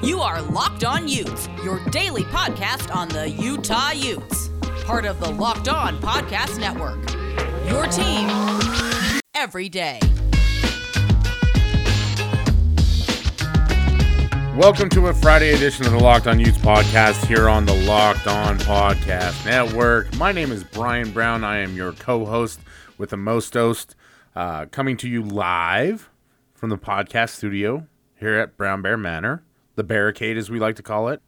You are Locked On Utes, your daily podcast on the Utah Utes. Part of the Locked On Podcast Network. Your team every day. Welcome to a Friday edition of the Locked On Utes podcast here on the Locked On Podcast Network. My name is Brian Brown. I am your co host with the most host, uh, coming to you live from the podcast studio here at Brown Bear Manor, the barricade as we like to call it.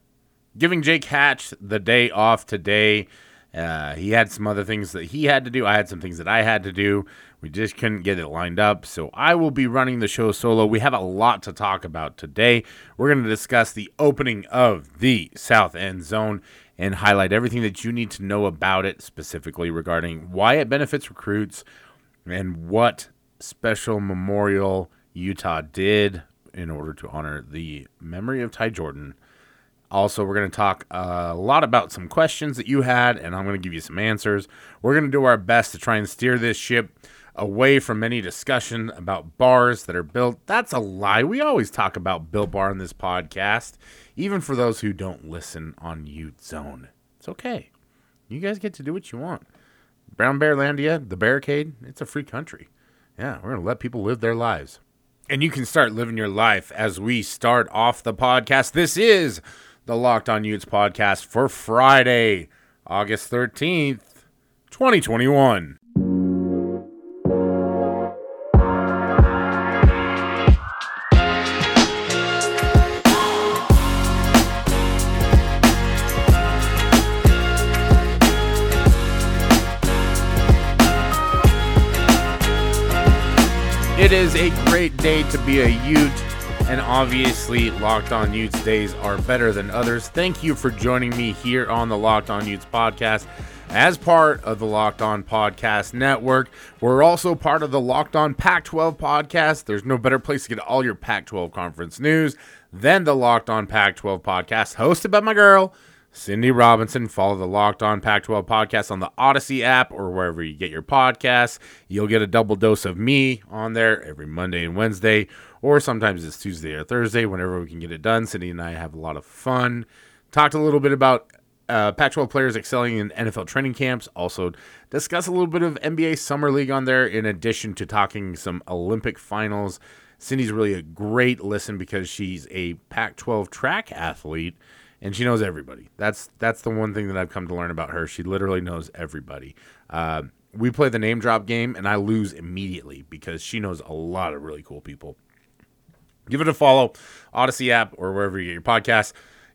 Giving Jake Hatch the day off today. Uh, he had some other things that he had to do. I had some things that I had to do. We just couldn't get it lined up. So I will be running the show solo. We have a lot to talk about today. We're going to discuss the opening of the South End Zone and highlight everything that you need to know about it, specifically regarding why it benefits recruits and what special memorial Utah did in order to honor the memory of Ty Jordan. Also, we're going to talk a lot about some questions that you had, and I'm going to give you some answers. We're going to do our best to try and steer this ship away from any discussion about bars that are built. That's a lie. We always talk about Built Bar in this podcast, even for those who don't listen on Ute Zone. It's okay. You guys get to do what you want. Brown Bear Landia, the barricade, it's a free country. Yeah, we're going to let people live their lives. And you can start living your life as we start off the podcast. This is the Locked On Utes podcast for Friday, August 13th, 2021. Great day to be a Ute, and obviously, Locked On Utes days are better than others. Thank you for joining me here on the Locked On Utes podcast. As part of the Locked On Podcast Network, we're also part of the Locked On Pac 12 podcast. There's no better place to get all your Pac 12 conference news than the Locked On Pac 12 podcast, hosted by my girl, Cindy Robinson. Follow the Locked On Pac 12 podcast on the Odyssey app or wherever you get your podcasts. You'll get a double dose of me on there every Monday and Wednesday, or sometimes it's Tuesday or Thursday, whenever we can get it done. Cindy and I have a lot of fun. Talked a little bit about uh, Pac 12 players excelling in NFL training camps. Also, discuss a little bit of NBA Summer League on there, in addition to talking some Olympic finals. Cindy's really a great listen because she's a Pac 12 track athlete and she knows everybody. That's that's the one thing that I've come to learn about her. She literally knows everybody. Uh, we play the name drop game, and I lose immediately because she knows a lot of really cool people. Give it a follow, Odyssey app or wherever you get your podcasts.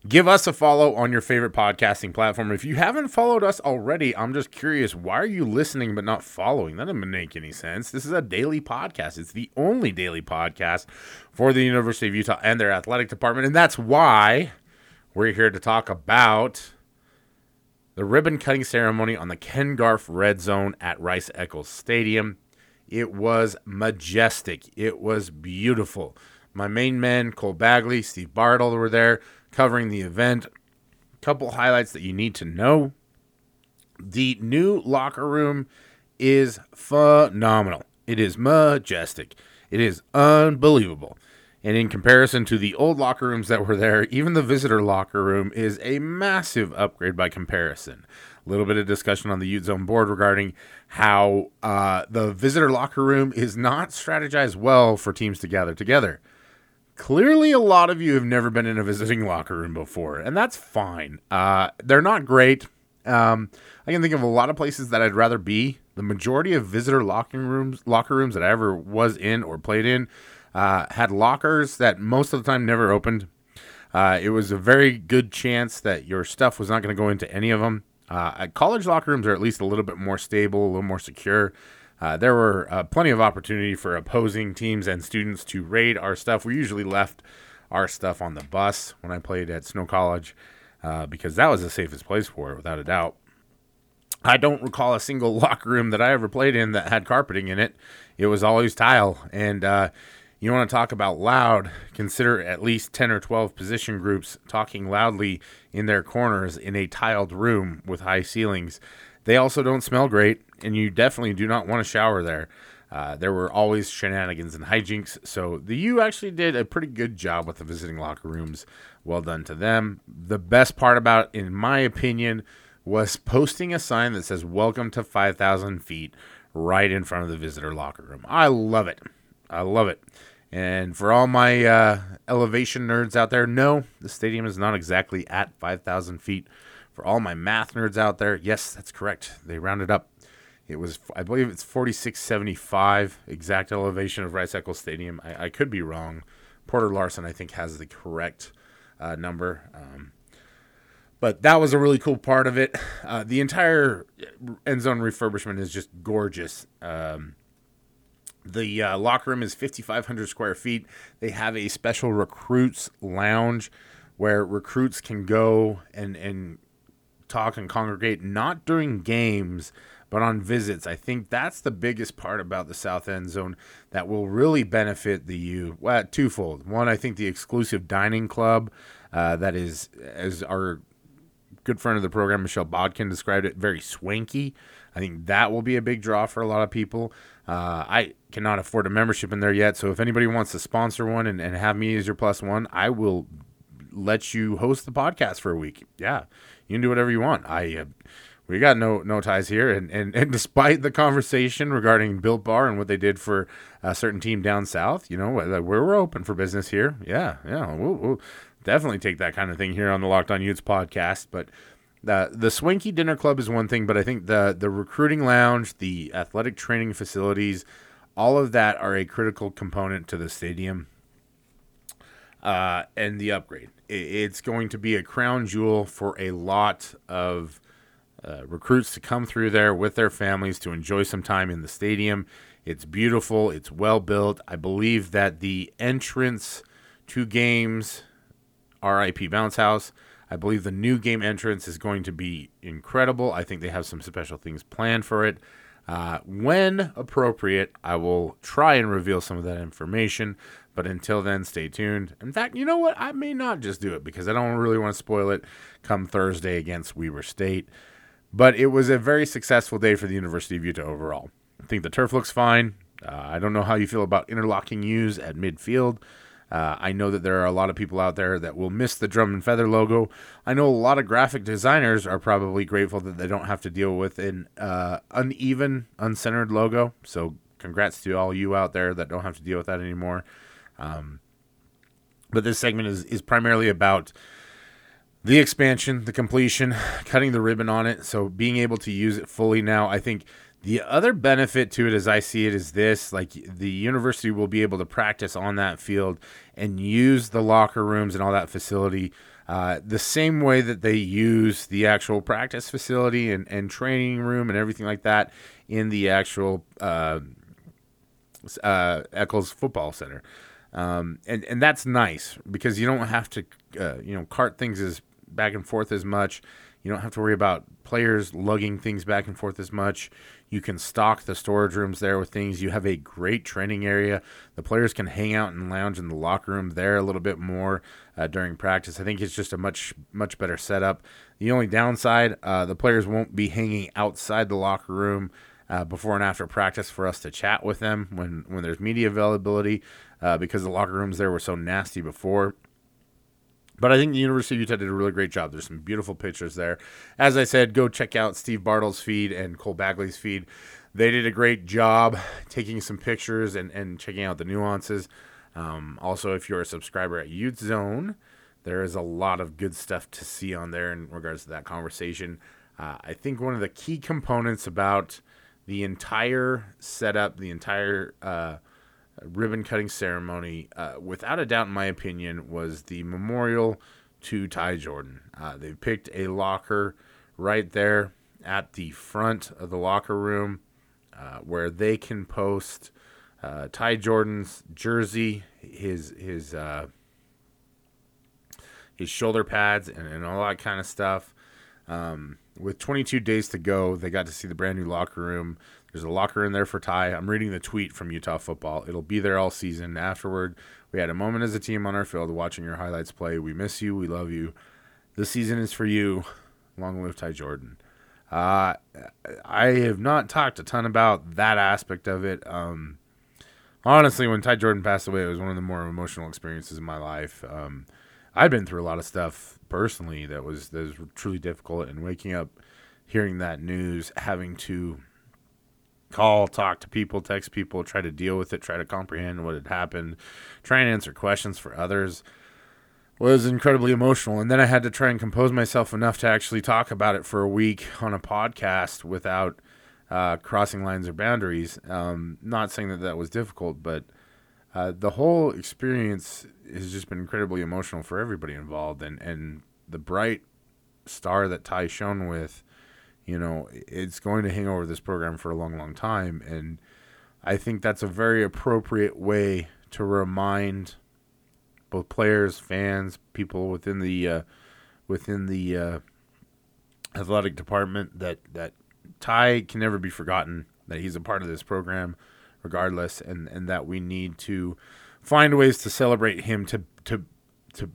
Give us a follow on your favorite podcasting platform. If you haven't followed us already, I'm just curious, why are you listening but not following? That doesn't make any sense. This is a daily podcast. It's the only daily podcast for the University of Utah and their athletic department. And that's why we're here to talk about the ribbon cutting ceremony on the Ken Garff Red Zone at Rice Eccles Stadium. It was majestic. It was beautiful. My main men, Cole Bagley, Steve Bartle, were there covering the event. A Couple highlights that you need to know. The new locker room is phenomenal. It is majestic. It is unbelievable. And in comparison to the old locker rooms that were there, even the visitor locker room is a massive upgrade by comparison. A little bit of discussion on the Ute Zone board regarding how uh, the visitor locker room is not strategized well for teams to gather together. Clearly, a lot of you have never been in a visiting locker room before, and that's fine. Uh, they're not great. Um, I can think of a lot of places that I'd rather be. The majority of visitor locker rooms, locker rooms that I ever was in or played in, uh, had lockers that most of the time never opened. Uh, it was a very good chance that your stuff was not going to go into any of them. Uh, college locker rooms are at least a little bit more stable, a little more secure. Uh, there were uh, plenty of opportunity for opposing teams and students to raid our stuff. We usually left our stuff on the bus when I played at Snow College uh, because that was the safest place for it, without a doubt. I don't recall a single locker room that I ever played in that had carpeting in it. It was always tile, and uh, you want to talk about loud, consider at least 10 or 12 position groups talking loudly in their corners in a tiled room with high ceilings. They also don't smell great, and you definitely do not want to shower there. Uh, there were always shenanigans and hijinks, so the U actually did a pretty good job with the visiting locker rooms. Well done to them. The best part about, in my opinion, was posting a sign that says "Welcome to 5,000 feet" right in front of the visitor locker room. I love it. I love it. And for all my uh, elevation nerds out there, no, the stadium is not exactly at 5,000 feet. For all my math nerds out there, yes, that's correct. They rounded up. It was, I believe it's 4675 exact elevation of Rice Eccles Stadium. I, I, could be wrong. Porter Larson, I think, has the correct uh, number. Um, but that was a really cool part of it. Uh, the entire end zone refurbishment is just gorgeous. Um, the uh, locker room is 5,500 square feet. They have a special recruits lounge where recruits can go and, and talk and congregate, not during games, but on visits. I think that's the biggest part about the South End Zone that will really benefit the U. Well, twofold. One, I think the exclusive dining club uh, that is, as our good friend of the program, Michelle Bodkin, described it, very swanky. I think that will be a big draw for a lot of people. Uh, I cannot afford a membership in there yet, so if anybody wants to sponsor one and, and have me as your plus one, I will let you host the podcast for a week. Yeah, you can do whatever you want. I uh, we got no no ties here, and, and and despite the conversation regarding Built Bar and what they did for a certain team down south, you know, we're, we're open for business here. Yeah, yeah, we'll, we'll definitely take that kind of thing here on the Locked On Utes podcast, but the the Swanky Dinner Club is one thing, but I think the the recruiting lounge, the athletic training facilities, all of that are a critical component to the stadium. Uh, and the upgrade. It's going to be a crown jewel for a lot of uh, recruits to come through there with their families to enjoy some time in the stadium. It's beautiful. It's well built. I believe that the entrance to games, RIP Bounce House, I believe the new game entrance is going to be incredible. I think they have some special things planned for it. Uh, when appropriate, I will try and reveal some of that information. But until then, stay tuned. In fact, you know what? I may not just do it because I don't really want to spoil it come Thursday against Weber State. But it was a very successful day for the University of Utah overall. I think the turf looks fine. Uh, I don't know how you feel about interlocking U's at midfield. Uh, I know that there are a lot of people out there that will miss the drum and feather logo. I know a lot of graphic designers are probably grateful that they don't have to deal with an uh, uneven, uncentered logo. So, congrats to all you out there that don't have to deal with that anymore. Um, but this segment is, is primarily about the expansion, the completion, cutting the ribbon on it. So, being able to use it fully now, I think the other benefit to it, as I see it, is this: like the university will be able to practice on that field and use the locker rooms and all that facility uh, the same way that they use the actual practice facility and, and training room and everything like that in the actual uh, uh, Eccles Football Center. Um, and and that's nice because you don't have to uh, you know cart things as back and forth as much. You don't have to worry about players lugging things back and forth as much. You can stock the storage rooms there with things. You have a great training area. The players can hang out and lounge in the locker room there a little bit more uh, during practice. I think it's just a much much better setup. The only downside, uh, the players won't be hanging outside the locker room. Uh, before and after practice for us to chat with them when, when there's media availability uh, because the locker rooms there were so nasty before. But I think the University of Utah did a really great job. There's some beautiful pictures there. As I said, go check out Steve Bartle's feed and Cole Bagley's feed. They did a great job taking some pictures and, and checking out the nuances. Um, also, if you're a subscriber at Ute Zone, there is a lot of good stuff to see on there in regards to that conversation. Uh, I think one of the key components about the entire setup, the entire uh, ribbon cutting ceremony, uh, without a doubt, in my opinion, was the memorial to Ty Jordan. Uh, they picked a locker right there at the front of the locker room uh, where they can post uh, Ty Jordan's jersey, his his uh, his shoulder pads, and, and all that kind of stuff. Um, with 22 days to go, they got to see the brand new locker room. There's a locker in there for Ty. I'm reading the tweet from Utah football. It'll be there all season. Afterward, we had a moment as a team on our field watching your highlights play. We miss you. We love you. This season is for you. Long live Ty Jordan. Uh, I have not talked a ton about that aspect of it. Um, honestly, when Ty Jordan passed away, it was one of the more emotional experiences in my life. Um, I've been through a lot of stuff personally that was that was truly difficult, and waking up, hearing that news, having to call, talk to people, text people, try to deal with it, try to comprehend what had happened, try and answer questions for others was incredibly emotional. And then I had to try and compose myself enough to actually talk about it for a week on a podcast without uh, crossing lines or boundaries. Um, not saying that that was difficult, but uh, the whole experience has just been incredibly emotional for everybody involved. And, and the bright star that Ty shone with, you know, it's going to hang over this program for a long, long time. And I think that's a very appropriate way to remind both players, fans, people within the uh, within the uh, athletic department that that Ty can never be forgotten. That he's a part of this program, regardless, and and that we need to find ways to celebrate him to to to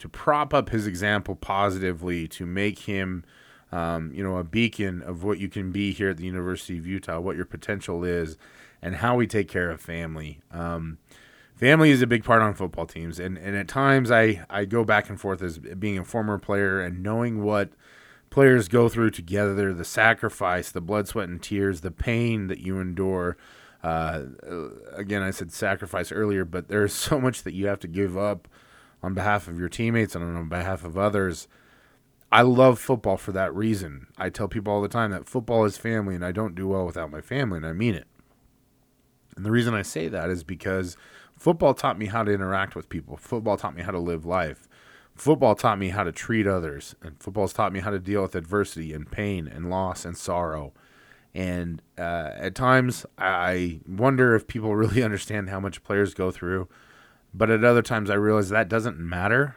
to prop up his example positively to make him um, you know a beacon of what you can be here at the University of Utah, what your potential is, and how we take care of family. Um, family is a big part on football teams and, and at times I, I go back and forth as being a former player and knowing what players go through together the sacrifice the blood sweat and tears the pain that you endure uh, again i said sacrifice earlier but there's so much that you have to give up on behalf of your teammates and on behalf of others i love football for that reason i tell people all the time that football is family and i don't do well without my family and i mean it and the reason i say that is because Football taught me how to interact with people. Football taught me how to live life. Football taught me how to treat others. And football's taught me how to deal with adversity and pain and loss and sorrow. And uh, at times, I wonder if people really understand how much players go through. But at other times, I realize that doesn't matter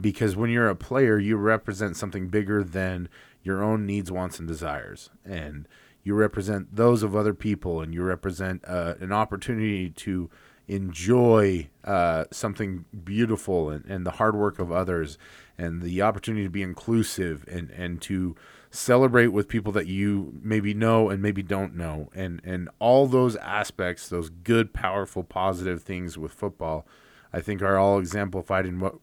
because when you're a player, you represent something bigger than your own needs, wants, and desires. And you represent those of other people, and you represent uh, an opportunity to enjoy uh, something beautiful and, and the hard work of others and the opportunity to be inclusive and, and to celebrate with people that you maybe know and maybe don't know. And and all those aspects those good powerful positive things with football i think are all exemplified in what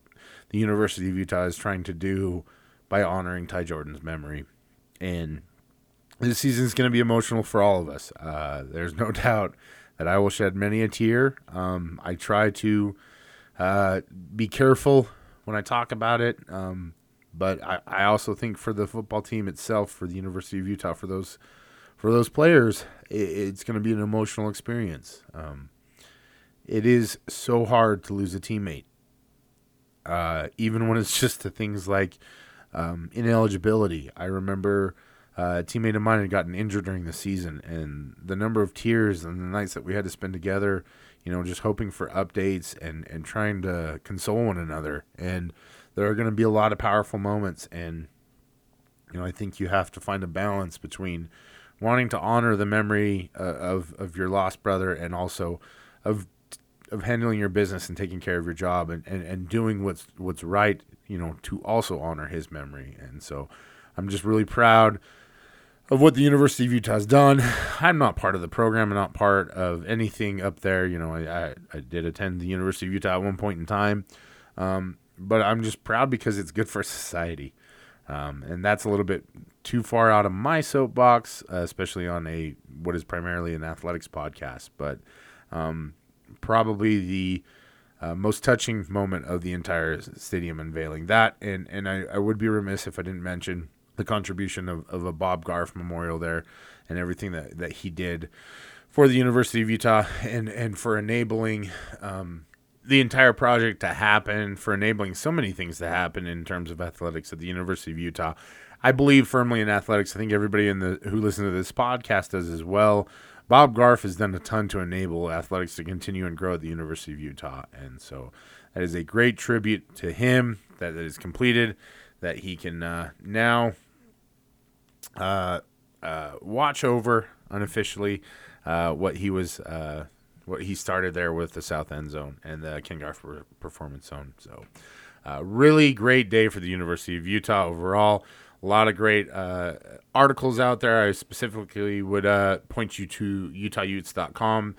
the university of utah is trying to do by honoring ty jordan's memory. And this season is going to be emotional for all of us uh, there's no doubt that I will shed many a tear. Um, I try to uh, be careful when I talk about it, um, but I, I also think for the football team itself, for the University of Utah, for those for those players, it, it's going to be an emotional experience. Um, it is so hard to lose a teammate, uh, even when it's just the things like um, ineligibility. I remember a teammate of mine had gotten injured during the season, and the number of tears and the nights that we had to spend together, you know, just hoping for updates and and trying to console one another. And there are going to be a lot of powerful moments, and you know, I think you have to find a balance between wanting to honor the memory uh, of of your lost brother and also of of handling your business and taking care of your job and, and, and doing what's what's right, you know, to also honor his memory. And so I'm just really proud of what the University of Utah has done. I'm not part of the program. I'm not part of anything up there. You know, I, I, I did attend the University of Utah at one point in time, um, but I'm just proud because it's good for society. Um, and that's a little bit too far out of my soapbox, uh, especially on a what is primarily an athletics podcast. But um, probably the uh, most touching moment of the entire stadium unveiling that, and and I, I would be remiss if I didn't mention the contribution of, of a Bob Garff memorial there and everything that, that he did for the University of Utah and, and for enabling um, the entire project to happen, for enabling so many things to happen in terms of athletics at the University of Utah. I believe firmly in athletics. I think everybody in the who listens to this podcast does as well. Bob Garff has done a ton to enable athletics to continue and grow at the University of Utah, and so that is a great tribute to him that, that is completed. That he can uh, now uh, uh, watch over unofficially uh, what he was uh, what he started there with the South End Zone and the Ken Garff Performance Zone. So, uh, really great day for the University of Utah overall. A lot of great articles out there. I specifically would point you to utahutes.com.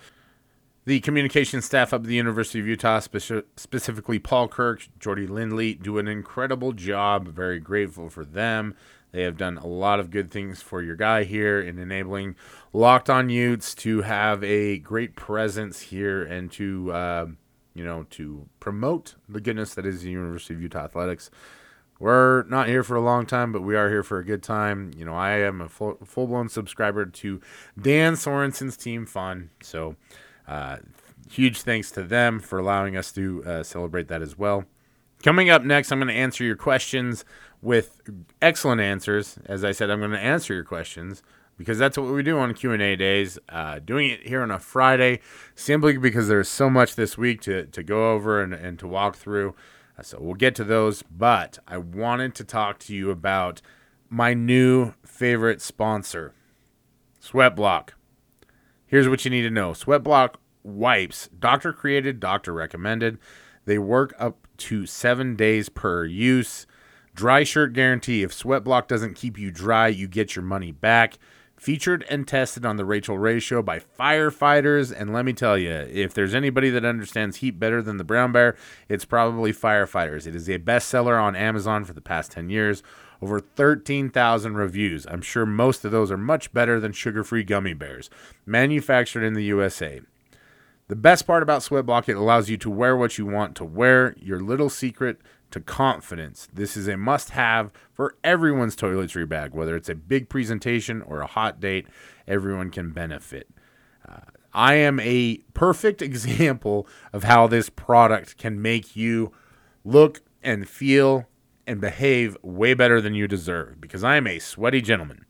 The communication staff up at the University of Utah, speci- specifically Paul Kirk, Jordy Lindley, do an incredible job. Very grateful for them. They have done a lot of good things for your guy here in enabling Locked On Utes to have a great presence here and to, uh, you know, to promote the goodness that is the University of Utah athletics. We're not here for a long time, but we are here for a good time. You know, I am a full blown subscriber to Dan Sorensen's Team Fun, so uh, huge thanks to them for allowing us to uh, celebrate that as well. Coming up next, I'm going to answer your questions with excellent answers. As I said, I'm going to answer your questions because that's what we do on Q&A days. Uh, doing it here on a Friday simply because there's so much this week to, to go over and, and to walk through. Uh, so we'll get to those, but I wanted to talk to you about my new favorite sponsor, Sweatblock. Here's what you need to know. Sweatblock wipes, doctor created, doctor recommended. They work up to 7 days per use. Dry shirt guarantee. If Sweatblock doesn't keep you dry, you get your money back. Featured and tested on the Rachael Ray Show by firefighters. And let me tell you, if there's anybody that understands heat better than the Brown Bear, it's probably firefighters. It is a bestseller on Amazon for the past 10 years. Over 13,000 reviews. I'm sure most of those are much better than sugar free gummy bears. Manufactured in the USA. The best part about Sweatblock, it allows you to wear what you want to wear. Your little secret to confidence. This is a must have for everyone's toiletry bag, whether it's a big presentation or a hot date, everyone can benefit. Uh, I am a perfect example of how this product can make you look and feel and behave way better than you deserve because I am a sweaty gentleman.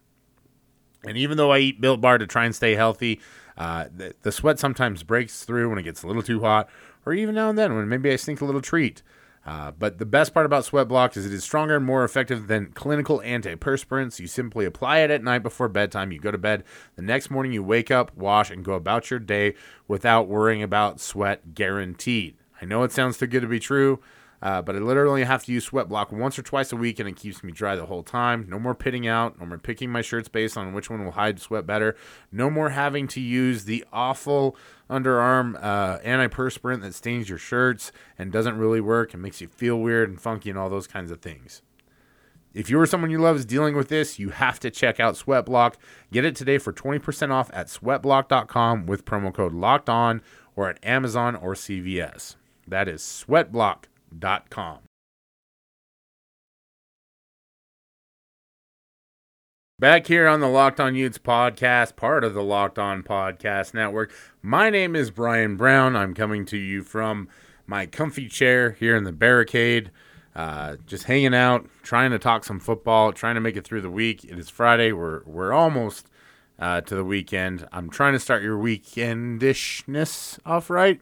And even though I eat Built Bar to try and stay healthy, uh, the, the sweat sometimes breaks through when it gets a little too hot, or even now and then when maybe I sneak a little treat. Uh, but the best part about Sweat Block is it is stronger and more effective than clinical antiperspirants. You simply apply it at night before bedtime. You go to bed. The next morning, you wake up, wash, and go about your day without worrying about sweat guaranteed. I know it sounds too good to be true, uh, but I literally have to use Sweat Block once or twice a week, and it keeps me dry the whole time. No more pitting out. No more picking my shirts based on which one will hide sweat better. No more having to use the awful underarm uh, antiperspirant that stains your shirts and doesn't really work and makes you feel weird and funky and all those kinds of things. If you or someone you love is dealing with this, you have to check out Sweatblock. Get it today for 20% off at sweatblock.com with promo code locked on or at Amazon or CVS. That is sweatblock.com com. Back here on the Locked On Utes podcast, part of the Locked On Podcast Network. My name is Brian Brown. I'm coming to you from my comfy chair here in the barricade, uh, just hanging out, trying to talk some football, trying to make it through the week. It is Friday. We're we're almost uh, to the weekend. I'm trying to start your weekendishness off right.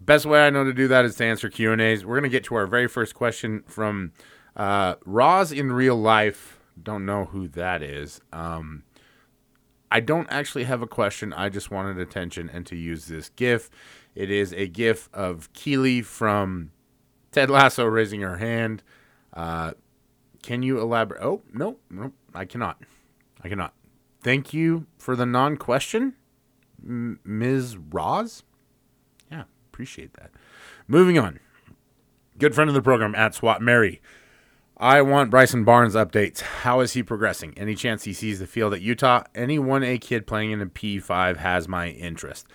Best way I know to do that is to answer Q and A's. We're gonna get to our very first question from uh, Roz in real life. Don't know who that is. Um, I don't actually have a question. I just wanted attention and to use this GIF. It is a GIF of Keeley from Ted Lasso raising her hand. Uh, can you elaborate? Oh no, no, I cannot. I cannot. Thank you for the non-question, M- Ms. Roz appreciate that. Moving on. Good friend of the program at SWAT Mary. I want Bryson Barnes updates. How is he progressing? Any chance he sees the field at Utah? Any 1A kid playing in a P5 has my interest.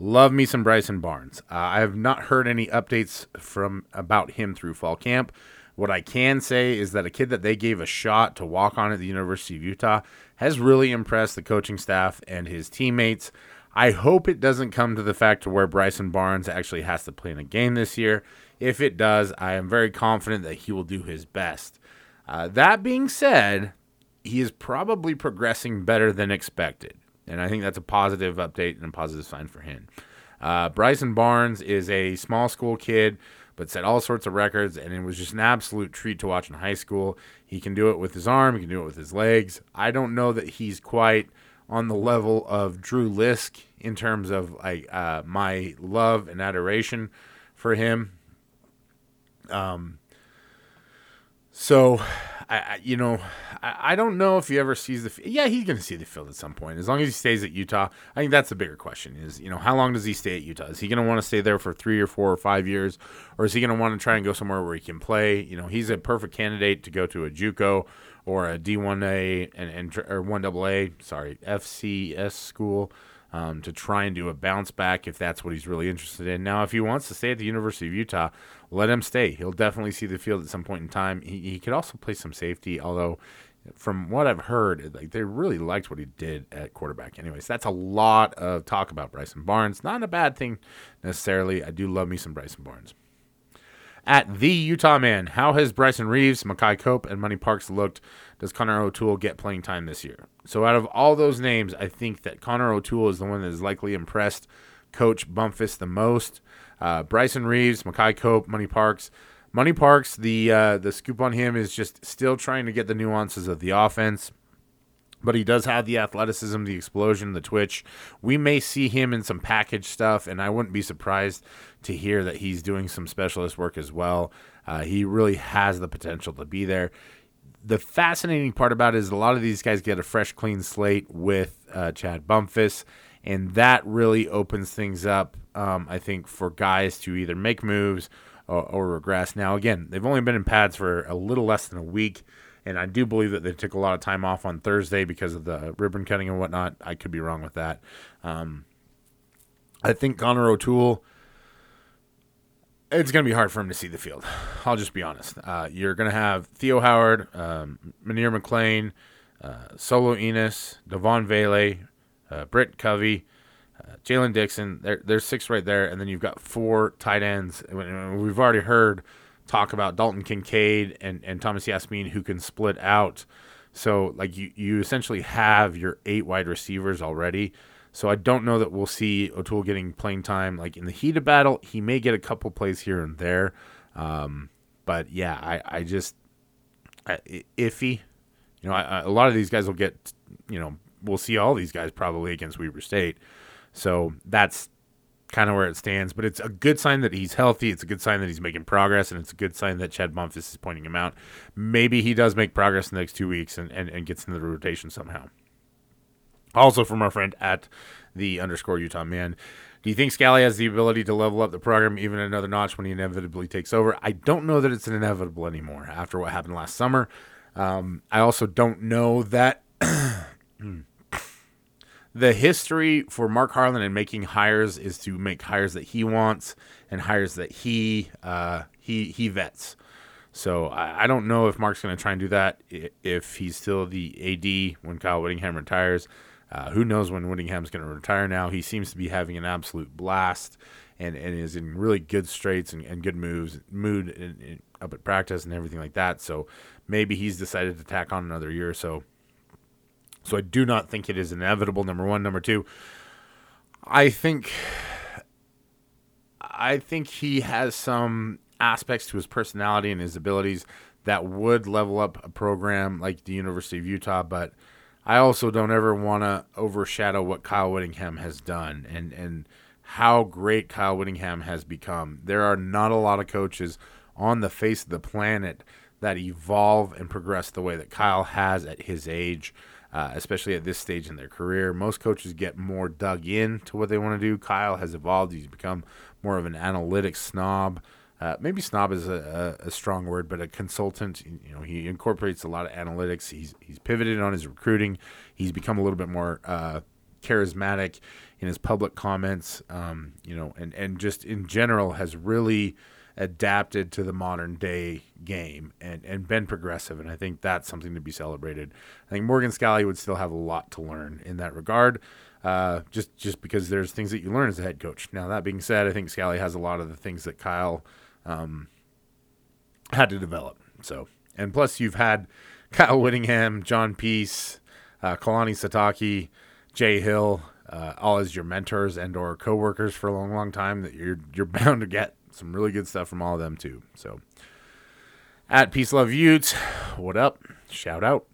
Love me some Bryson Barnes. Uh, I have not heard any updates from about him through fall camp. What I can say is that a kid that they gave a shot to walk on at the University of Utah has really impressed the coaching staff and his teammates. I hope it doesn't come to the fact to where Bryson Barnes actually has to play in a game this year. If it does, I am very confident that he will do his best. Uh, that being said, he is probably progressing better than expected. And I think that's a positive update and a positive sign for him. Uh, Bryson Barnes is a small school kid, but set all sorts of records, and it was just an absolute treat to watch in high school. He can do it with his arm, he can do it with his legs. I don't know that he's quite on the level of Drew Lisk in terms of like uh, my love and adoration for him. Um. So, I, I you know I, I don't know if he ever sees the. Yeah, he's going to see the field at some point. As long as he stays at Utah, I think that's the bigger question. Is you know how long does he stay at Utah? Is he going to want to stay there for three or four or five years, or is he going to want to try and go somewhere where he can play? You know, he's a perfect candidate to go to a JUCO or a D1A and, and or one AA. Sorry, FCS school. Um, to try and do a bounce back if that's what he's really interested in. Now, if he wants to stay at the University of Utah, let him stay. He'll definitely see the field at some point in time. He, he could also play some safety, although from what I've heard, like they really liked what he did at quarterback. Anyways, that's a lot of talk about Bryson Barnes. Not a bad thing necessarily. I do love me some Bryson Barnes. At the Utah Man, how has Bryson Reeves, Makai Cope, and Money Parks looked? Does Connor O'Toole get playing time this year? So, out of all those names, I think that Connor O'Toole is the one that has likely impressed Coach Bumpus the most. Uh, Bryson Reeves, Makai Cope, Money Parks Money Parks, the uh, the scoop on him is just still trying to get the nuances of the offense. But he does have the athleticism, the explosion, the twitch. We may see him in some package stuff, and I wouldn't be surprised to hear that he's doing some specialist work as well. Uh, he really has the potential to be there. The fascinating part about it is a lot of these guys get a fresh, clean slate with uh, Chad Bumpus, and that really opens things up, um, I think, for guys to either make moves or, or regress. Now, again, they've only been in pads for a little less than a week, and I do believe that they took a lot of time off on Thursday because of the ribbon cutting and whatnot. I could be wrong with that. Um, I think Connor O'Toole. It's going to be hard for him to see the field. I'll just be honest. Uh, you're going to have Theo Howard, um, Munir McClain, uh, Solo Enis, Devaughn Vele, uh, Britt Covey, uh, Jaylen Dixon, there, there's six right there, and then you've got four tight ends. We've already heard talk about Dalton Kincaid and, and Thomas Yassmin who can split out. So like you, you essentially have your eight wide receivers already. So I don't know that we'll see O'Toole getting playing time. Like in the heat of battle, he may get a couple plays here and there. Um, but yeah, I, I just I, iffy. You know, I, I, a lot of these guys will get. You know, we'll see all these guys probably against Weber State. So that's kind of where it stands. But it's a good sign that he's healthy. It's a good sign that he's making progress, and it's a good sign that Chad Bumpus is pointing him out. Maybe he does make progress in the next two weeks and, and, and gets into the rotation somehow. Also from our friend at the underscore Utah man. Do you think Scalley has the ability to level up the program even another notch when he inevitably takes over? I don't know that it's an inevitable anymore after what happened last summer. Um, I also don't know that the history for Mark Harlan and making hires is to make hires that he wants and hires that he uh, he he vets. So I, I don't know if Mark's going to try and do that if he's still the AD when Kyle Whittingham retires. Uh, who knows when Whittingham's going to retire now? He seems to be having an absolute blast and, and is in really good straits and, and good moves, mood up at practice and everything like that. So maybe he's decided to tack on another year or so so I do not think it is inevitable. Number one, number two, I think I think he has some aspects to his personality and his abilities that would level up a program like the University of Utah, but I also don't ever want to overshadow what Kyle Whittingham has done and and how great Kyle Whittingham has become. There are not a lot of coaches on the face of the planet that evolve and progress the way that Kyle has at his age uh, especially at this stage in their career. Most coaches get more dug in to what they want to do. Kyle has evolved; he's become more of an analytics snob. Uh, maybe snob is a, a, a, strong word, but a consultant. You know, he incorporates a lot of analytics. He's he's pivoted on his recruiting. He's become a little bit more uh, charismatic in his public comments. Um, you know, and and just in general has really adapted to the modern day game and, and been progressive. And I think that's something to be celebrated. I think Morgan Scalley would still have a lot to learn in that regard. Uh, just just because there's things that you learn as a head coach. Now that being said, I think Scalley has a lot of the things that Kyle um, had to develop. So and plus you've had Kyle Whittingham, John Pease, uh, Kalani Sitake, Jay Hill, uh, all as your mentors and or coworkers for a long, long time. That you're you're bound to get some really good stuff from all of them too. So at Peace Love Utes, what up? Shout out.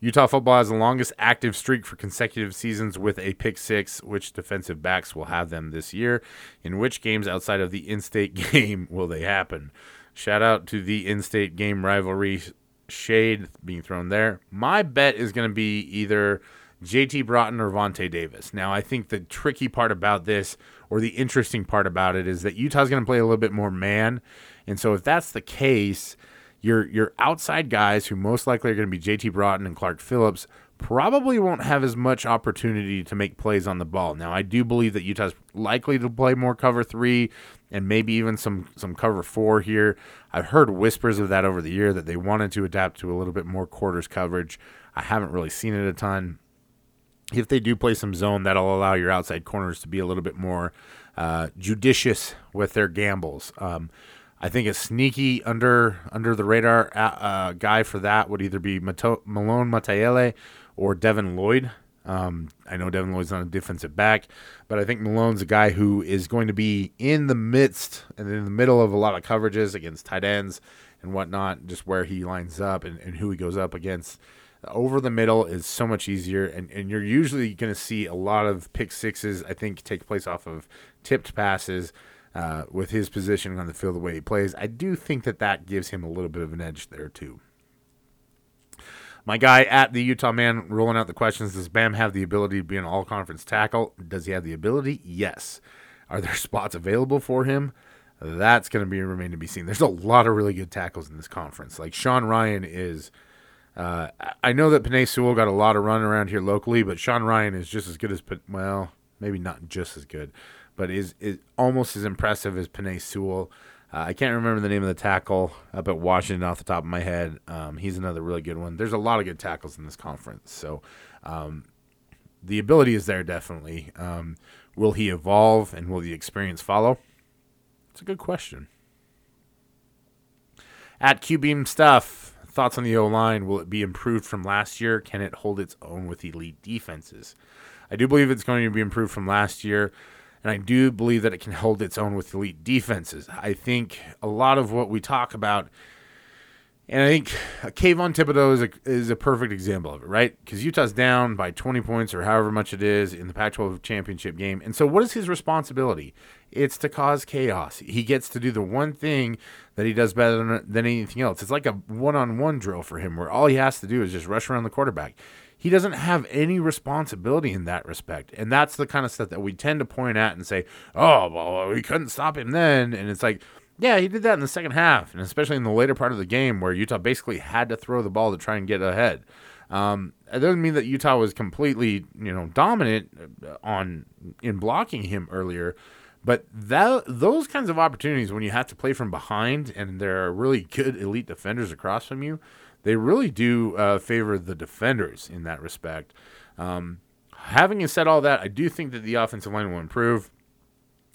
Utah football has the longest active streak for consecutive seasons with a pick six. Which defensive backs will have them this year? In which games outside of the in state game will they happen? Shout out to the in state game rivalry shade being thrown there. My bet is going to be either JT Broughton or Vonte Davis. Now, I think the tricky part about this, or the interesting part about it, is that Utah's going to play a little bit more man. And so, if that's the case, your your outside guys who most likely are going to be JT Broughton and Clark Phillips probably won't have as much opportunity to make plays on the ball. Now, I do believe that Utah's likely to play more cover 3 and maybe even some some cover 4 here. I've heard whispers of that over the year that they wanted to adapt to a little bit more quarters coverage. I haven't really seen it a ton. If they do play some zone, that'll allow your outside corners to be a little bit more uh, judicious with their gambles. Um, I think a sneaky under under the radar uh, uh, guy for that would either be Mato- Malone Mataele or Devin Lloyd. Um, I know Devin Lloyd's not a defensive back, but I think Malone's a guy who is going to be in the midst and in the middle of a lot of coverages against tight ends and whatnot, just where he lines up and, and who he goes up against. Over the middle is so much easier, and, and you're usually going to see a lot of pick sixes, I think, take place off of tipped passes uh, with his positioning on the field, the way he plays. I do think that that gives him a little bit of an edge there, too. My guy at the Utah man rolling out the questions Does Bam have the ability to be an all conference tackle? Does he have the ability? Yes. Are there spots available for him? That's going to be remain to be seen. There's a lot of really good tackles in this conference. Like Sean Rhyan is. Uh, I know that Penei Sewell got a lot of run around here locally, but Sean Rhyan is just as good as well, maybe not just as good, but is is almost as impressive as Penei Sewell. Uh, I can't remember the name of the tackle up at Washington off the top of my head. Um, he's another really good one. There's a lot of good tackles in this conference, so um, the ability is there definitely. Um, will he evolve and will the experience follow? It's a good question. At QBeam stuff, thoughts on the O line? Will it be improved from last year? Can it hold its own with elite defenses? I do believe it's going to be improved from last year and I do believe that it can hold its own with elite defenses. I think a lot of what we talk about, and I think Kayvon Thibodeaux is a, is a perfect example of it, right? Because Utah's down by 20 points or however much it is in the Pac 12 championship game. And so, what is his responsibility? It's to cause chaos. He gets to do the one thing that he does better than, than anything else. It's like a one on one drill for him where all he has to do is just rush around the quarterback he doesn't have any responsibility in that respect. And that's the kind of stuff that we tend to point at and say, oh, well, we couldn't stop him then. And it's like, yeah, he did that in the second half, and especially in the later part of the game where Utah basically had to throw the ball to try and get ahead. Um, it doesn't mean that Utah was completely, you know, dominant uh, on in blocking him earlier, but that those kinds of opportunities when you have to play from behind and there are really good elite defenders across from you, they really do uh, favor the defenders in that respect. Um, having said all that, I do think that the offensive line will improve.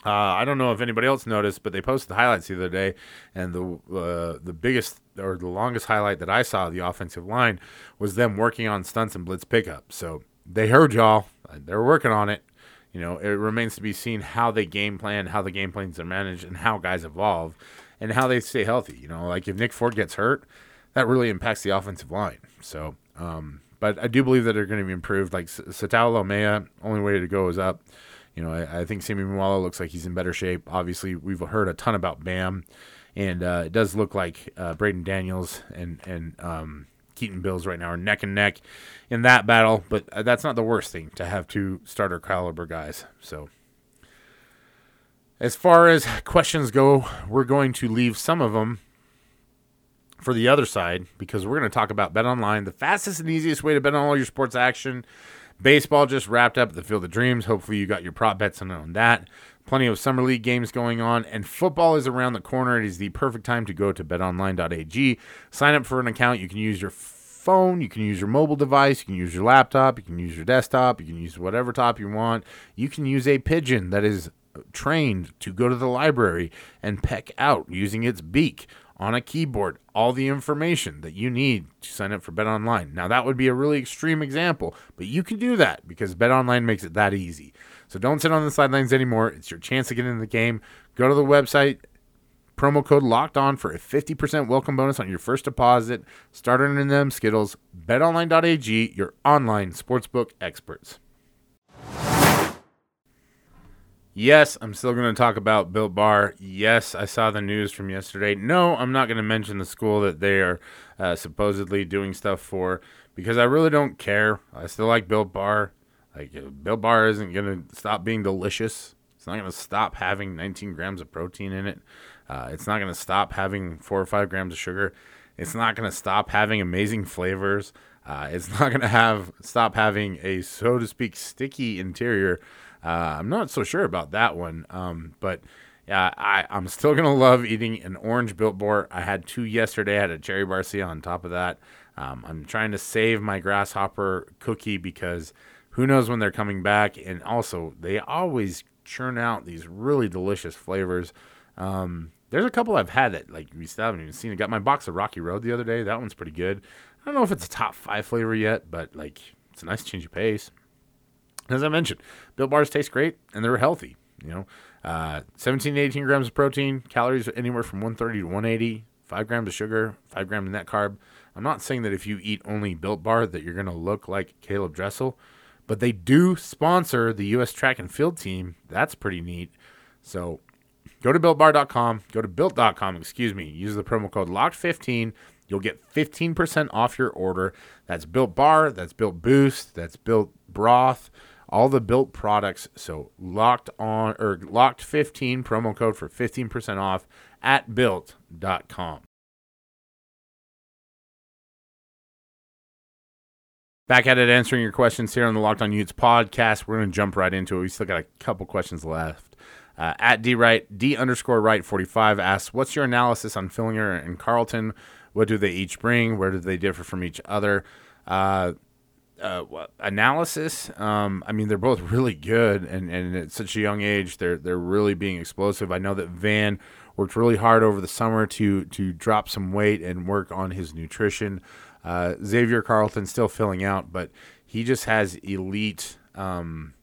Uh, I don't know if anybody else noticed, but they posted the highlights the other day, and the uh, the biggest or the longest highlight that I saw of the offensive line was them working on stunts and blitz pickup. So they heard y'all; they're working on it. You know, it remains to be seen how they game plan, how the game plans are managed, and how guys evolve, and how they stay healthy. You know, like if Nick Ford gets hurt, that really impacts the offensive line. So, um, but I do believe that they're going to be improved. Like Sataoa Laumea, only way to go is up. You know, I, I think Sammy Muala looks like he's in better shape. Obviously, we've heard a ton about Bam, and uh, it does look like uh, Braeden Daniels and and um, Keaton Bills right now are neck and neck in that battle. But uh, that's not the worst thing to have two starter caliber guys. So. As far as questions go, we're going to leave some of them for the other side because we're going to talk about Bet Online, the fastest and easiest way to bet on all your sports action. Baseball just wrapped up the Field of Dreams. Hopefully, you got your prop bets on that. Plenty of summer league games going on, and football is around the corner. It is the perfect time to go to betonline.ag. Sign up for an account. You can use your phone, you can use your mobile device, you can use your laptop, you can use your desktop, you can use whatever top you want. You can use a pigeon that is trained to go to the library and peck out using its beak on a keyboard all the information that you need to sign up for Bet Online. Now that would be a really extreme example, but you can do that because Bet Online makes it that easy. So don't sit on the sidelines anymore. It's your chance to get into the game. Go to the website, promo code locked on for a 50% welcome bonus on your first deposit. Start earning them Skittles. BetOnline.ag, your online sportsbook experts. Yes, I'm still going to talk about Built Bar. Yes, I saw the news from yesterday. No, I'm not going to mention the school that they are uh, supposedly doing stuff for because I really don't care. I still like Built Bar. Like uh, Built Bar isn't going to stop being delicious. It's not going to stop having 19 grams of protein in it. Uh, it's not going to stop having four or five grams of sugar. It's not going to stop having amazing flavors. Uh, it's not going to have stop having a so to speak sticky interior. Uh, I'm not so sure about that one, um, but yeah, I, I'm still gonna love eating an orange built. I had two yesterday. I had a cherry barcia on top of that. Um, I'm trying to save my grasshopper cookie because who knows when they're coming back, and also they always churn out these really delicious flavors. Um, there's a couple I've had that like we still haven't even seen. I got my box of Rocky Road the other day. That one's pretty good. I don't know if it's a top five flavor yet, but like it's a nice change of pace. As I mentioned, Built Bars taste great and they're healthy. You know, uh, 17 to 18 grams of protein, calories anywhere from 130 to 180, five grams of sugar, five grams of net carb. I'm not saying that if you eat only Built Bar that you're going to look like Caeleb Dressel, but they do sponsor the U.S. track and field team. That's pretty neat. So go to builtbar.com, go to built.com, excuse me, use the promo code LOCKED15. You'll get 15% off your order. That's Built Bar, that's Built Boost, that's Built Broth, all the built products. So locked on or locked 15 promo code for 15% off at built.com. Back at it, answering your questions here on the Locked On Utes podcast. We're going to jump right into it. We still got a couple questions left. Uh, at D right D underscore right 45 asks, "What's your analysis on Fillinger and Carlton? What do they each bring? Where do they differ from each other?" Uh, uh, analysis. Um, I mean, they're both really good, and, and at such a young age, they're they're really being explosive. I know that Van worked really hard over the summer to to drop some weight and work on his nutrition. Uh, Xavier Carlton still filling out, but he just has elite um,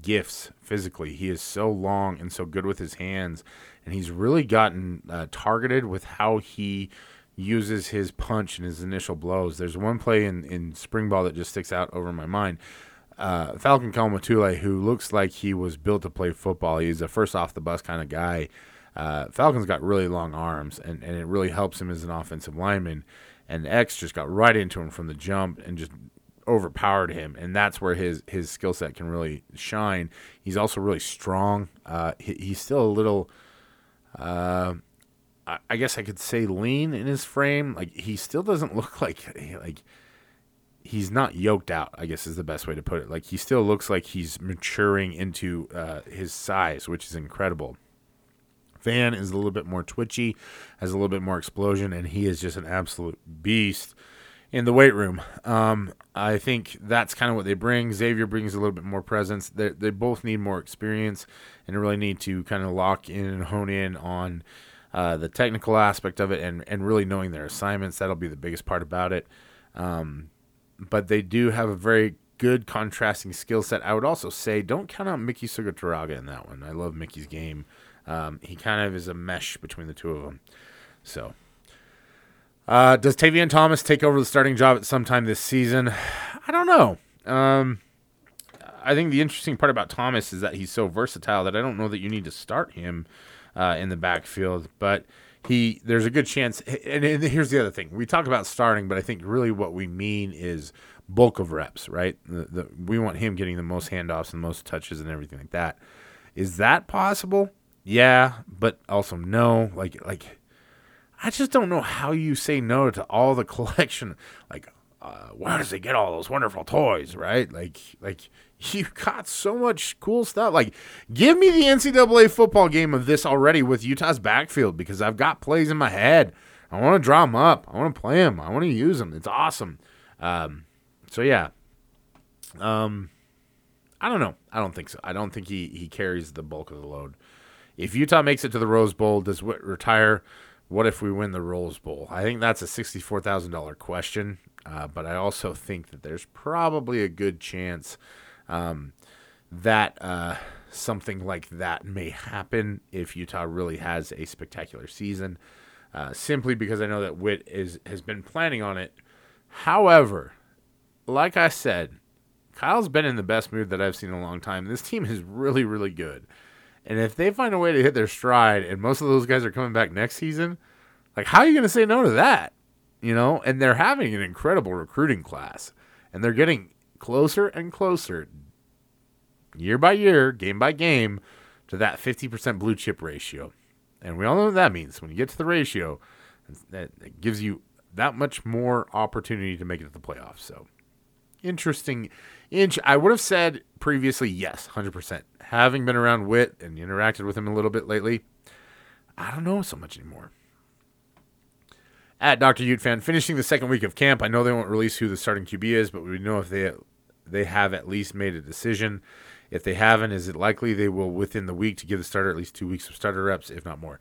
gifts physically. He is so long and so good with his hands, and he's really gotten uh, targeted with how he uses his punch and his initial blows. There's one play in, in spring ball that just sticks out over my mind. Uh, Falcon Kaumatule, who looks like he was built to play football. He's a first off the bus kind of guy. Uh, Falcon's got really long arms, and, and it really helps him as an offensive lineman. And X just got right into him from the jump and just overpowered him, and that's where his his skill set can really shine. He's also really strong. Uh, he, he's still a little. Uh, I guess I could say lean in his frame. Like he still doesn't look like like he's not yoked out. I guess is the best way to put it. Like he still looks like he's maturing into uh, his size, which is incredible. Van is a little bit more twitchy, has a little bit more explosion, and he is just an absolute beast in the weight room. Um, I think that's kind of what they bring. Xavier brings a little bit more presence. They, they both need more experience and really need to kind of lock in and hone in on uh, the technical aspect of it and, and really knowing their assignments. That'll be the biggest part about it. Um, but they do have a very good contrasting skill set. I would also say don't count out Miki Suguturaga in that one. I love Miki's game. Um, he kind of is a mesh between the two of them. So, uh, does Tavion Thomas take over the starting job at some time this season? I don't know. Um, I think the interesting part about Thomas is that he's so versatile that I don't know that you need to start him uh, in the backfield. But he, there's a good chance. And, and here's the other thing: we talk about starting, but I think really what we mean is bulk of reps, right? The, the, we want him getting the most handoffs and most touches and everything like that. Is that possible? Yeah, but also no. Like, like I just don't know how you say no to all the collection. Like, uh, where does he get all those wonderful toys, right? Like, like you got so much cool stuff. Like, give me the NCAA football game of this already with Utah's backfield because I've got plays in my head. I want to draw them up. I want to play them. I want to use them. It's awesome. Um, so yeah. Um, I don't know. I don't think so. I don't think he he carries the bulk of the load. If Utah makes it to the Rose Bowl, does Whit retire? What if we win the Rose Bowl? I think that's a sixty-four thousand dollar question. Uh, but I also think that there's probably a good chance um, that uh, something like that may happen if Utah really has a spectacular season. Uh, simply because I know that Whit is has been planning on it. However, like I said, Kyle's been in the best mood that I've seen in a long time. This team is really, really good. And if they find a way to hit their stride and most of those guys are coming back next season, like how are you going to say no to that? You know, and they're having an incredible recruiting class and they're getting closer and closer year by year, game by game to that 50% blue chip ratio. And we all know what that means. When you get to the ratio, that gives you that much more opportunity to make it to the playoffs. So interesting inch. I would have said previously, yes, 100%. Having been around Whit and interacted with him a little bit lately, I don't know so much anymore. At Dr. Ute fan, finishing the second week of camp. I know they won't release who the starting QB is, but we know if they they have at least made a decision. If they haven't, is it likely they will within the week to give the starter at least two weeks of starter reps, if not more?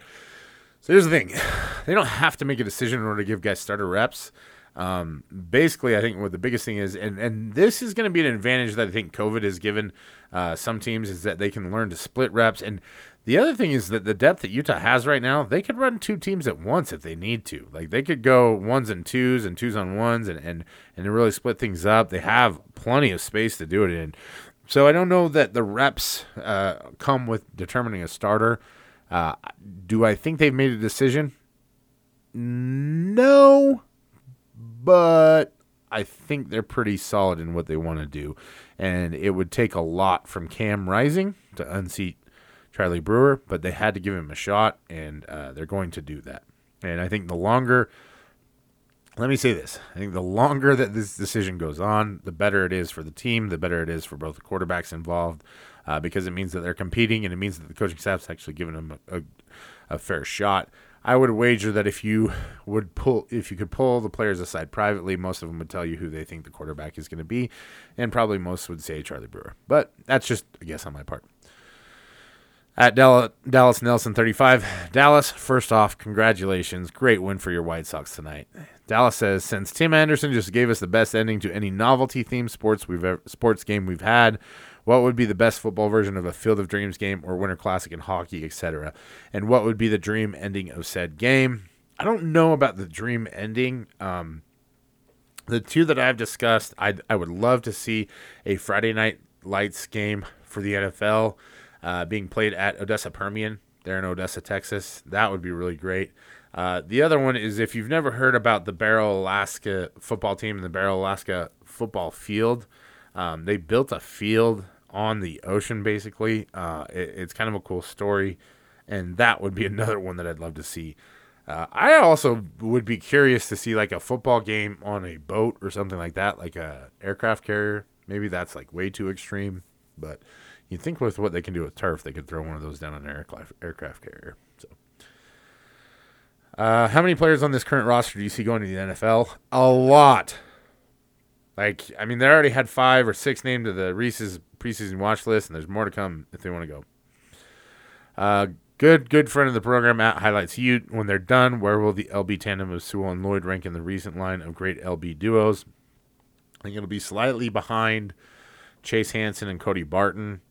So here's the thing: they don't have to make a decision in order to give guys starter reps. Um, basically, I think what the biggest thing is, and, and this is going to be an advantage that I think COVID has given uh, some teams, is that they can learn to split reps. And the other thing is that the depth that Utah has right now, they could run two teams at once if they need to. Like they could go ones and twos and twos on ones and, and, and really split things up. They have plenty of space to do it in. So I don't know that the reps uh, come with determining a starter. Uh, do I think they've made a decision? No but I think they're pretty solid in what they want to do. And it would take a lot from Cam Rising to unseat Charlie Brewer, but they had to give him a shot, and uh, they're going to do that. And I think the longer, let me say this I think the longer that this decision goes on, the better it is for the team, the better it is for both the quarterbacks involved, uh, because it means that they're competing and it means that the coaching staff's actually giving them a, a, a fair shot. I would wager that if you would pull, if you could pull the players aside privately, most of them would tell you who they think the quarterback is going to be, and probably most would say Charlie Brewer. But that's just a guess on my part. At Dallas Nelson 35, Dallas, first off, congratulations. Great win for your White Sox tonight. Dallas says, since Tim Anderson just gave us the best ending to any novelty themed sports we've ever, sports game we've had, what would be the best football version of a Field of Dreams game or Winter Classic in hockey, etc.? And what would be the dream ending of said game? I don't know about the dream ending. Um, the two that I've discussed, I I would love to see a Friday night lights game for the NFL uh, being played at Odessa Permian there in Odessa, Texas. That would be really great. Uh, the other one is if you've never heard about the Barrow Alaska football team and the Barrow Alaska football field, um, they built a field on the ocean, basically. Uh, it, it's kind of a cool story, and that would be another one that I'd love to see. Uh, I also would be curious to see like a football game on a boat or something like that, like a aircraft carrier. Maybe that's like way too extreme, but you think with what they can do with turf, they could throw one of those down on an aircraft aircraft carrier. Uh, how many players on this current roster do you see going to the NFL? A lot. Like, I mean, they already had five or six named to the Reese's preseason watch list, and there's more to come if they want to go. Uh, good, good friend of the program at highlights you when they're done. Where will the LB tandem of Sewell and Lloyd rank in the recent line of great LB duos? I think it'll be slightly behind Chase Hansen and Cody Barton.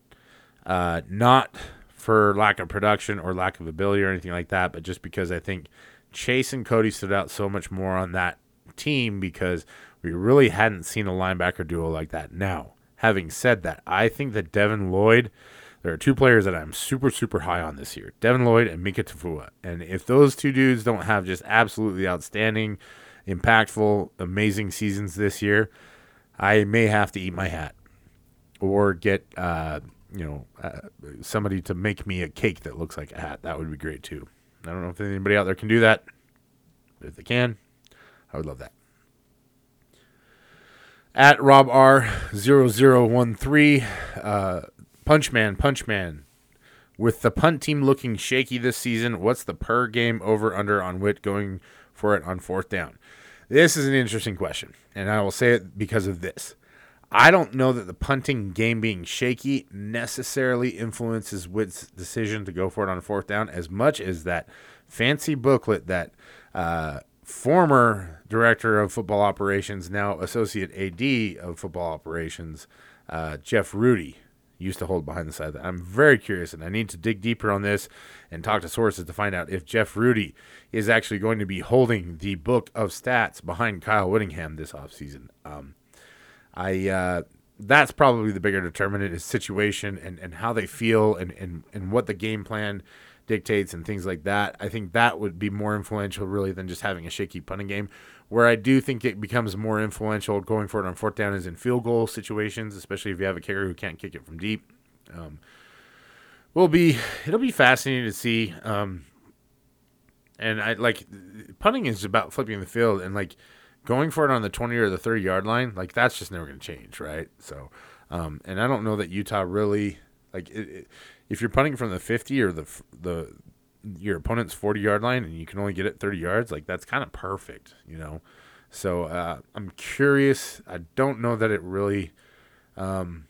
Uh, not for lack of production or lack of ability or anything like that, but just because I think Chase and Cody stood out so much more on that team because we really hadn't seen a linebacker duo like that. Now, having said that, I think that Devin Lloyd, there are two players that I'm super, super high on this year Devin Lloyd and Mika Tafua. And if those two dudes don't have just absolutely outstanding, impactful, amazing seasons this year, I may have to eat my hat or get, uh, you know, uh, somebody to make me a cake that looks like a hat. That would be great too. I don't know if anybody out there can do that. But if they can, I would love that at Rob R 0013 uh, Punchman Punchman with the punt team looking shaky this season what's the per game over under on Whit going for it on fourth down this is an interesting question and I will say it because of this I don't know that the punting game being shaky necessarily influences Whit's decision to go for it on fourth down as much as that fancy booklet that uh, former director of football operations, now associate AD of football operations, uh, Jeff Rudy, used to hold behind the side. I'm very curious, and I need to dig deeper on this and talk to sources to find out if Jeff Rudy is actually going to be holding the book of stats behind Kyle Whittingham this offseason. Um, I uh, that's probably the bigger determinant is situation and, and how they feel and, and, and what the game plan dictates and things like that. I think that would be more influential really than just having a shaky punting game. Where I do think it becomes more influential going forward on fourth down is in field goal situations, especially if you have a kicker who can't kick it from deep. Um, will be it'll be fascinating to see. Um, and I like punting is about flipping the field and like going for it on the 20 or the 30 yard line. Like that's just never going to change, right? So, um, and I don't know that Utah really like it, it, if you're punting from the 50 or the the your opponent's 40 yard line and you can only get it 30 yards, like that's kind of perfect, you know. So uh, I'm curious. I don't know that it really, um,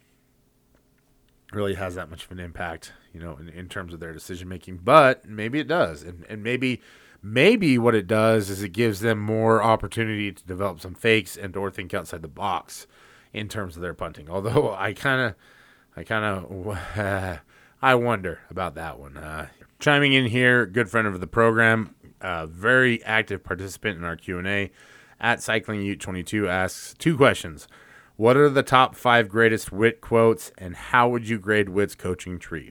really has that much of an impact, you know, in, in terms of their decision making. But maybe it does, and and maybe maybe what it does is it gives them more opportunity to develop some fakes and or think outside the box in terms of their punting. Although I kind of, I kind of, I wonder about that one. Uh, chiming in here, good friend of the program, uh, very active participant in our Q and A at Cycling Ute 22 asks two questions. What are the top five greatest Whit quotes, and how would you grade Whit's coaching tree?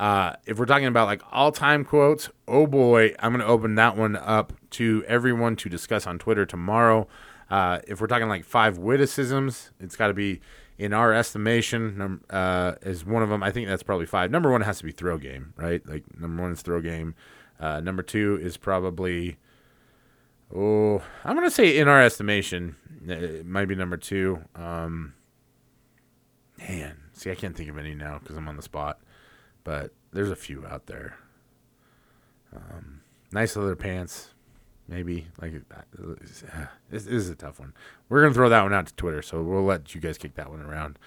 Uh, if we're talking about like all time quotes, oh boy, I'm going to open that one up to everyone to discuss on Twitter tomorrow. Uh, if we're talking like five witticisms, it's got to be in our estimation, uh, is one of them. I think that's probably five. Number one has to be throw game, right? Like number one is throw game. Uh, number two is probably, oh, I'm gonna say in our estimation, it might be number two. Um, man, see, I can't think of any now because I'm on the spot, but there's a few out there. Um, nice leather pants, maybe like this, is a tough one. We're gonna throw that one out to Twitter, so we'll let you guys kick that one around.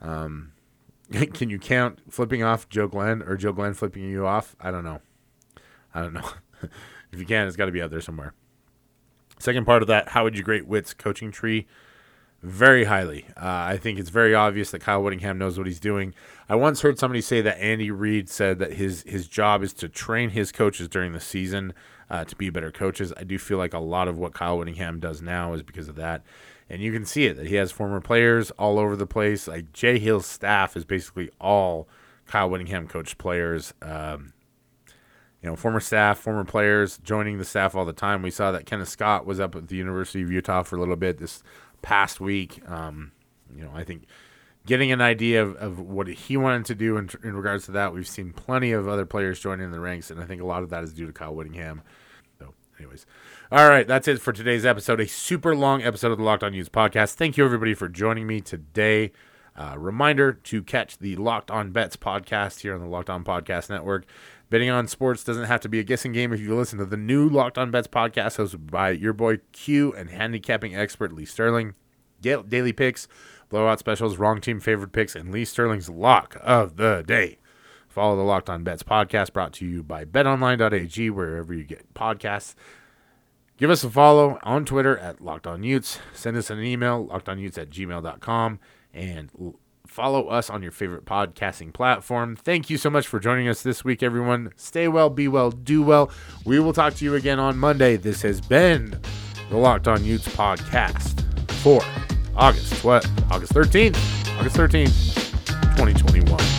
Um, can you count flipping off Joe Glenn or Joe Glenn flipping you off? I don't know. I don't know. if you can, it's got to be out there somewhere. Second part of that, how would you grade Whit's coaching tree? Very highly. Uh, I think it's very obvious that Kyle Whittingham knows what he's doing. I once heard somebody say that Andy Reid said that his his job is to train his coaches during the season uh, to be better coaches. I do feel like a lot of what Kyle Whittingham does now is because of that. And you can see it that he has former players all over the place. Like Jay Hill's staff is basically all Kyle Whittingham coached players. Um, you know, former staff, former players joining the staff all the time. We saw that Kenneth Scott was up at the University of Utah for a little bit this past week. Um, you know, I think getting an idea of, of what he wanted to do in, in regards to that, we've seen plenty of other players joining the ranks, and I think a lot of that is due to Kyle Whittingham. So, anyways, all right, that's it for today's episode. A super long episode of the Locked On Utes podcast. Thank you everybody for joining me today. Uh, reminder to catch the Locked On Bets podcast here on the Locked On Podcast Network. Betting on sports doesn't have to be a guessing game if you listen to the new Locked On Bets podcast hosted by your boy Q and handicapping expert Lee Sterling. Get daily picks, blowout specials, wrong team favorite picks, and Lee Sterling's lock of the day. Follow the Locked On Bets podcast brought to you by betonline.ag, wherever you get podcasts. Give us a follow on Twitter at Locked On Utes. Send us an email, lockedonutes at gmail.com, and follow us on your favorite podcasting platform. Thank you so much for joining us this week, everyone. Stay well, be well, do well. We will talk to you again on Monday. This has been the Locked On Utes podcast for August, what? August 13th. August 13th, 2021.